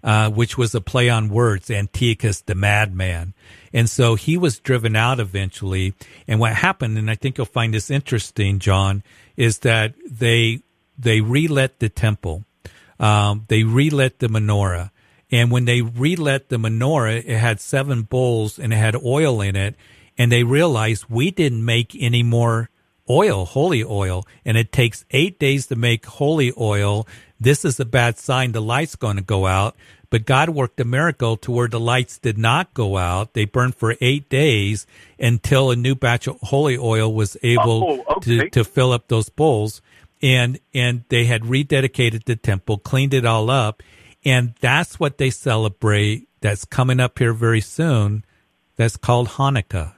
uh, which was a play on words, Antiochus the madman. And so he was driven out eventually. And what happened, and I think you'll find this interesting, John, is that they they relit the temple. Um, they relit the menorah. And when they relit the menorah, it had seven bowls and it had oil in it. And they realized we didn't make any more oil, holy oil. And it takes eight days to make holy oil. This is a bad sign. The light's going to go out. But God worked a miracle to where the lights did not go out. They burned for eight days until a new batch of holy oil was able Oh, okay. to, to fill up those bowls. And, and they had rededicated the temple, cleaned it all up. And that's what they celebrate. That's coming up here very soon. That's called Hanukkah.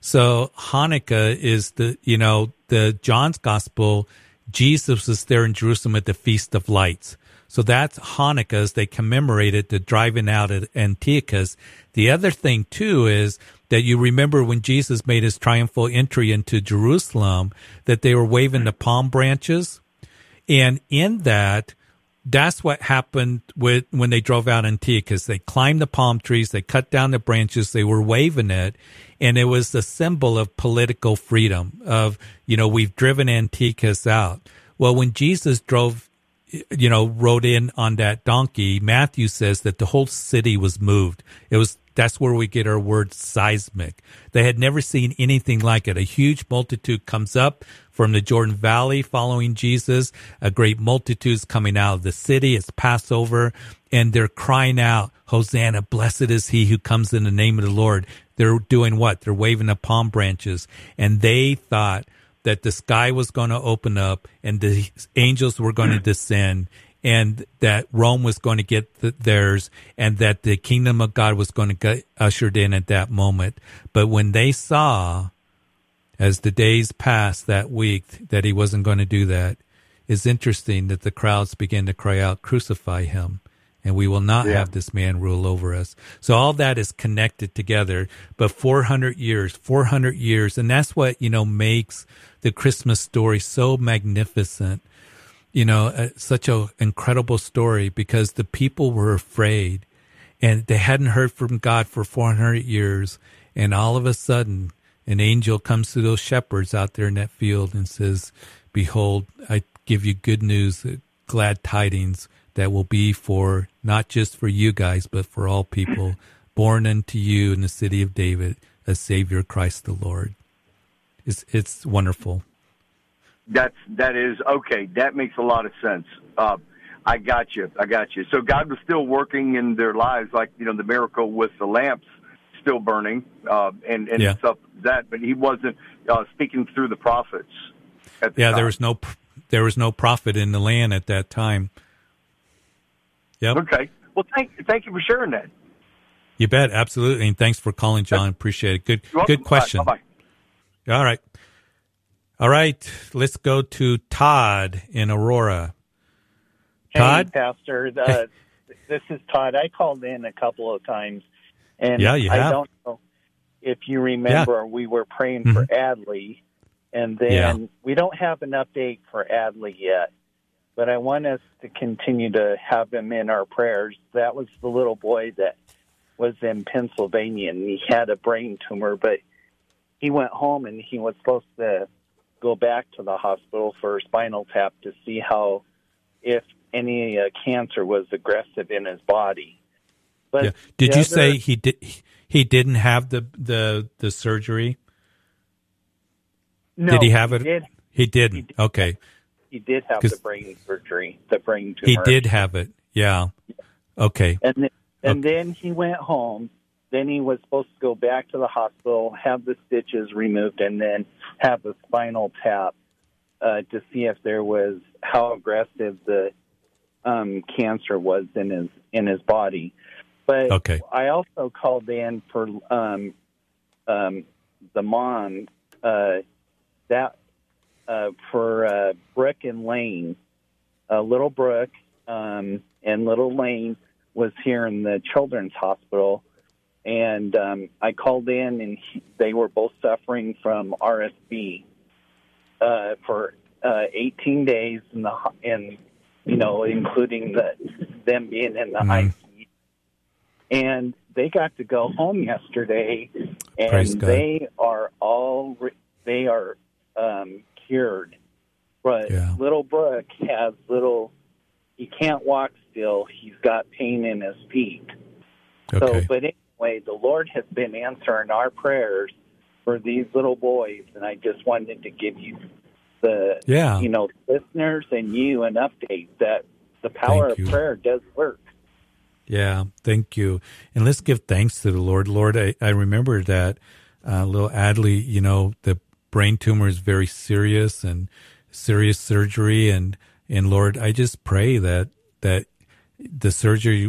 So Hanukkah is the, you know, the John's gospel. Jesus was there in Jerusalem at the Feast of Lights. So that's Hanukkah as they commemorated the driving out of Antiochus. The other thing too is that you remember when Jesus made his triumphal entry into Jerusalem that they were waving the palm branches. And in that, that's what happened with when they drove out Antiochus. They climbed the palm trees, they cut down the branches, they were waving it, and it was the symbol of political freedom. Of you know, we've driven Antiochus out. Well, when Jesus drove you know, rode in on that donkey, Matthew says that the whole city was moved. It was that's where we get our word seismic. They had never seen anything like it. A huge multitude comes up from the Jordan Valley following Jesus. A great multitude is coming out of the city. It's Passover and they're crying out, Hosanna, blessed is he who comes in the name of the Lord. They're doing what? They're waving the palm branches and they thought that the sky was going to open up and the angels were going to mm. descend and that Rome was going to get the, theirs and that the kingdom of God was going to get ushered in at that moment. But when they saw, as the days passed that week, that he wasn't going to do that, it's interesting that the crowds began to cry out, crucify him. And we will not yeah. have this man rule over us. So all that is connected together. But 400 years, 400 years. And that's what, you know, makes the Christmas story so magnificent you know, uh, such an incredible story because the people were afraid and they hadn't heard from God for 400 years. And all of a sudden, an angel comes to those shepherds out there in that field and says, Behold, I give you good news, uh, glad tidings that will be for not just for you guys, but for all people. Born unto you in the city of David, a Savior, Christ the Lord. It's, it's wonderful that's that is okay. That makes a lot of sense. Uh, I got you. I got you. So God was still working in their lives, like you know the miracle with the lamps still burning uh, and and yeah. stuff like that. But He wasn't uh, speaking through the prophets. The yeah, time. there was no there was no prophet in the land at that time. Yep. Okay. Well, thank thank you for sharing that. You bet, absolutely, and thanks for calling, John. Appreciate it. Good good question. Bye. All right. All right, let's go to Todd in Aurora. Todd, hey, Pastor, uh, this is Todd. I called in a couple of times, and yeah, you have. I don't know if you remember. Yeah. We were praying mm-hmm. for Adley, and then yeah. we don't have an update for Adley yet. But I want us to continue to have him in our prayers. That was the little boy that was in Pennsylvania, and he had a brain tumor, but he went home and he was supposed to go back to the hospital for a spinal tap to see how if any uh, cancer was aggressive in his body. But yeah. did you other, say he did he didn't have the the the surgery? No, did he have it? He, did. he didn't. He did, okay. He did have the brain surgery, the brain tumor. He did have it. Yeah. Okay. And then, and okay. then he went home then he was supposed to go back to the hospital, have the stitches removed, and then have a spinal tap uh, to see if there was how aggressive the um, cancer was in his in his body. But okay. I also called in for um, um, the mom uh, that uh, for uh, Brooke and Lane. Uh, little Brooke um, and little Lane was here in the children's hospital and um, I called in, and he, they were both suffering from RSV uh, for uh, 18 days, in the and you know, including the them being in the mm. And they got to go home yesterday, and they are all they are um, cured. But yeah. little Brooke has little. He can't walk still. He's got pain in his feet. Okay. So, but anyway, the Lord has been answering our prayers for these little boys, and I just wanted to give you the yeah. you know listeners and you an update that the power of prayer does work. Yeah, thank you. And let's give thanks to the Lord. Lord, I, I remember that uh, little Adley, you know, the brain tumor is very serious and serious surgery. And, and Lord, I just pray that, that the surgery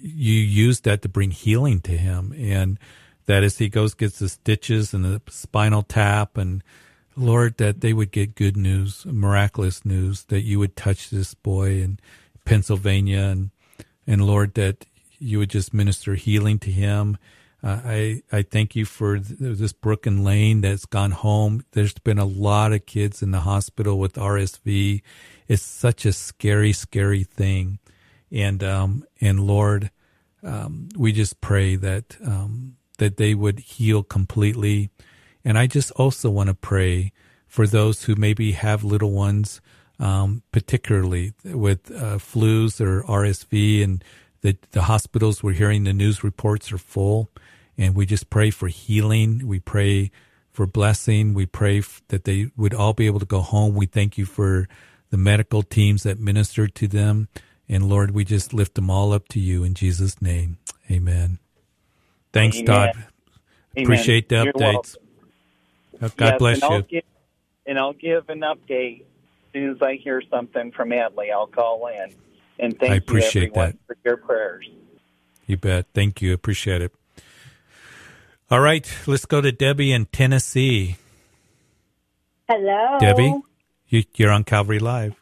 you use that to bring healing to him. And that as he goes, gets the stitches and the spinal tap and Lord, that they would get good news, miraculous news, that you would touch this boy in Pennsylvania and, and Lord, that you would just minister healing to him. Uh, I, I thank you for this Brooke and Lane that's gone home. There's been a lot of kids in the hospital with RSV. It's such a scary, scary thing. And, um, and Lord, um, we just pray that, um, that they would heal completely. And I just also want to pray for those who maybe have little ones, um, particularly with uh, flus or RSV, and the the hospitals we're hearing the news reports are full, and we just pray for healing. We pray for blessing. We pray f- that they would all be able to go home. We thank you for the medical teams that ministered to them. And Lord, we just lift them all up to you in Jesus' name. Amen. Thanks, Amen. Todd. Amen. Appreciate the You're updates. welcome. God Yes, bless and I'll you. Give, and I'll give an update soon as I hear something from Adley. I'll call in. And thank I appreciate you, everyone, that. for your prayers. You bet. Thank you. Appreciate it. All right, let's go to Debbie in Tennessee. Hello. Debbie, you, you're on Calvary Live.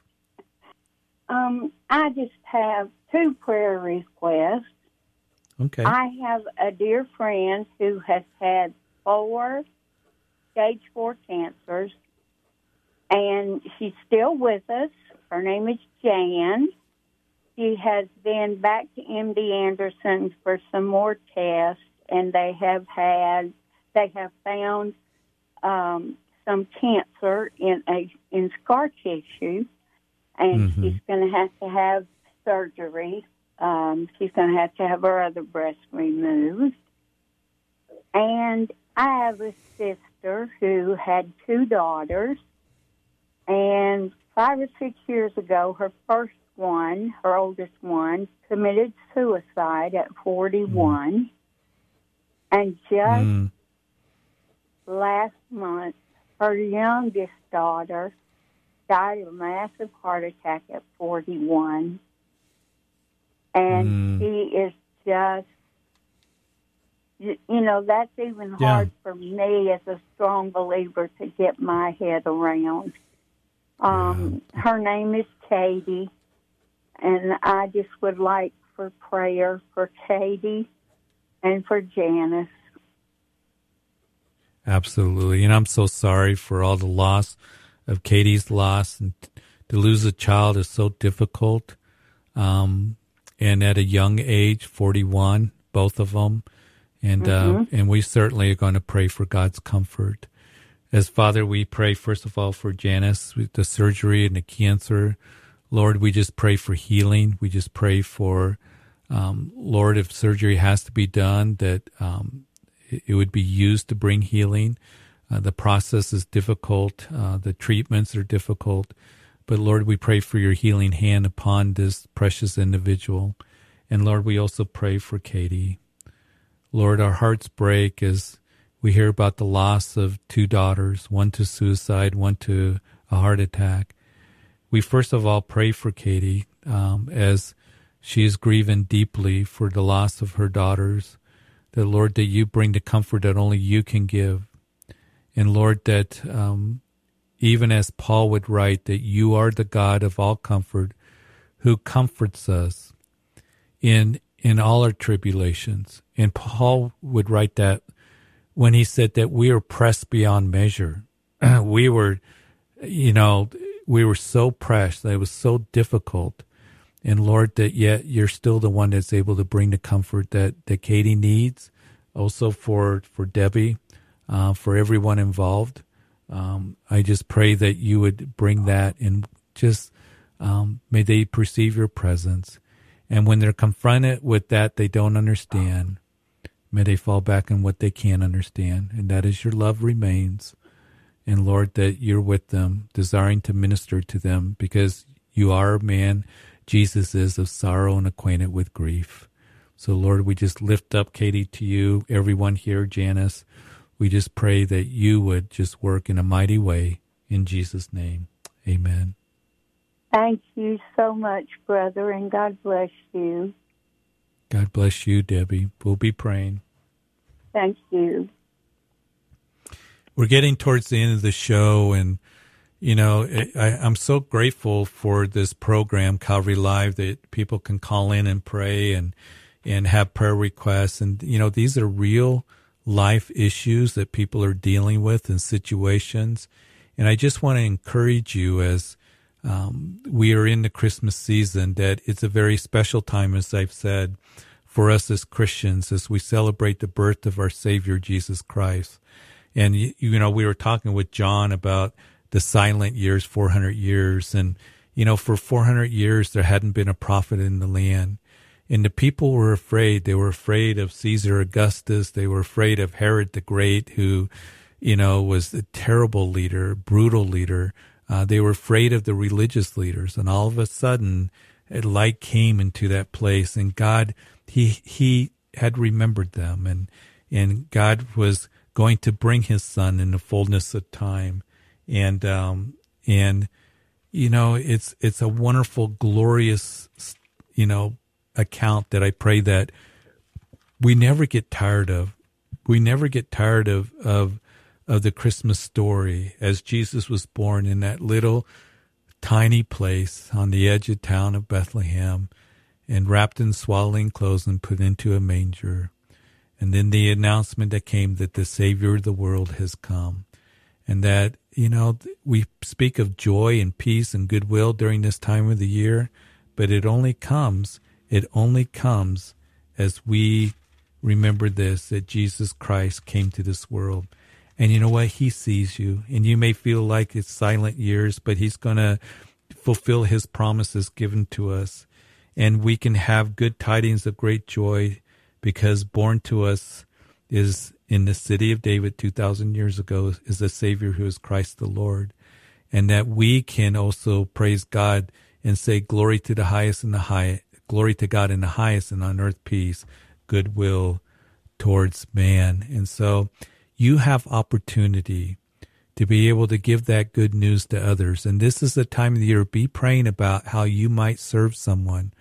Um, I just have two prayer requests. Okay. I have a dear friend who has had four stage four cancers, and she's still with us. Her name is Jan. She has been back to MD Anderson for some more tests, and they have had they have found um, some cancer in a in scar tissue, and Mhm. she's going to have to have surgery. Um, she's going to have to have her other breast removed. And I have a sister who had two daughters, and five or six years ago, her first one, her oldest one, committed suicide at 41. And just Mm. last month, her youngest daughter died of a massive heart attack at 41. And Mm. she is just, you you know, that's even Yeah. hard for me as a strong believer to get my head around. Um, Her name is Katie, and I just would like for prayer for Katie and for Janice. Absolutely. And I'm so sorry for all the loss of Katie's loss. And to lose a child is so difficult. Um, and at a young age, 41, both of them. And, uh, Mhm. and we certainly are going to pray for God's comfort. As Father, we pray first of all for Janice with the surgery and the cancer. Lord, we just pray for healing. We just pray for, um, Lord, if surgery has to be done, that um, it would be used to bring healing. Uh, the process is difficult. Uh, the treatments are difficult. But Lord, we pray for your healing hand upon this precious individual. And Lord, we also pray for Katie. Lord, our hearts break as we hear about the loss of two daughters, one to suicide, one to a heart attack. We first of all pray for Katie um, as she is grieving deeply for the loss of her daughters. That Lord, that you bring the comfort that only you can give, and Lord, that um, even as Paul would write, that you are the God of all comfort, who comforts us in in all our tribulations. And Paul would write that when he said that we are pressed beyond measure. we were, you know, we were so pressed that it was so difficult. And Lord, that yet you're still the one that's able to bring the comfort that, that Katie needs, also for, for Debbie, uh, for everyone involved. Um, I just pray that you would bring that and just um, may they perceive your presence. And when they're confronted with that they don't understand, may they fall back on what they can understand. And that is your love remains. And Lord, that you're with them, desiring to minister to them because you are a man. Jesus is of sorrow and acquainted with grief. So, Lord, we just lift up Katie to you, everyone here, Janice. We just pray that you would just work in a mighty way in Jesus' name. Amen. Thank you so much, brother, and God bless you. God bless you, Debbie. We'll be praying. Thank you. We're getting towards the end of the show, and you know, I, I'm so grateful for this program, Calvary Live, that people can call in and pray and and have prayer requests, and you know, these are real life issues that people are dealing with and situations, and I just want to encourage you as um, we are in the Christmas season that it's a very special time, as I've said, for us as Christians as we celebrate the birth of our Savior Jesus Christ. And you, you know, we were talking with John about the silent years, 400 years. And, you know, for 400 years, there hadn't been a prophet in the land. And the people were afraid. They were afraid of Caesar Augustus. They were afraid of Herod the Great, who, you know, was a terrible leader, brutal leader. Uh, they were afraid of the religious leaders. And all of a sudden, light came into that place and God, he, he had remembered them and, and God was going to bring his son in the fullness of time. And, um, and, you know, it's, it's a wonderful, glorious, you know, account that I pray that we never get tired of. We never get tired of, of, of the Christmas story as Jesus was born in that little tiny place on the edge of town of Bethlehem and wrapped in swaddling clothes and put into a manger. And then the announcement that came that the Savior of the world has come. And that, you know, we speak of joy and peace and goodwill during this time of the year, but it only comes, it only comes as we remember this, that Jesus Christ came to this world. And you know what? He sees you. And you may feel like it's silent years, but He's going to fulfill His promises given to us. And we can have good tidings of great joy because born to us is in the city of David 2,000 years ago is a Savior who is Christ the Lord. And that we can also praise God and say, Glory to the highest and the high, glory to God in the highest and on earth peace, goodwill towards man. And so, you have opportunity to be able to give that good news to others. And this is the time of the year. Be praying about how you might serve someone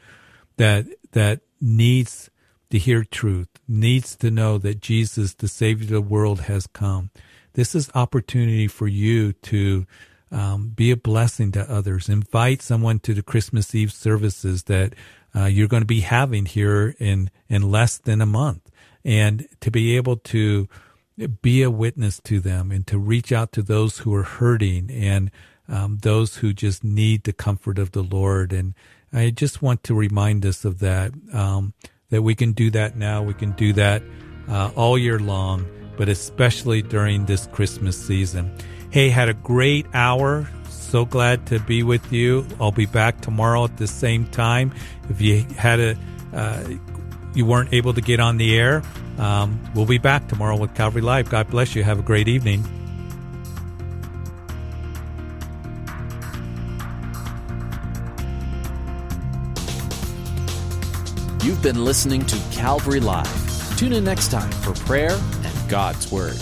that, that needs to hear truth, needs to know that Jesus, the Savior of the world, has come. This is opportunity for you to um, be a blessing to others. Invite someone to the Christmas Eve services that uh, you're going to be having here in in less than a month, and to be able to be a witness to them and to reach out to those who are hurting and um, those who just need the comfort of the Lord. And I just want to remind us of that, um, that we can do that now. We can do that uh, all year long, but especially during this Christmas season. Hey, had a great hour. So glad to be with you. I'll be back tomorrow at the same time. If you had a, uh, you weren't able to get on the air, um, we'll be back tomorrow with Calvary Live. God bless you. Have a great evening. You've been listening to Calvary Live. Tune in next time for prayer and God's Word.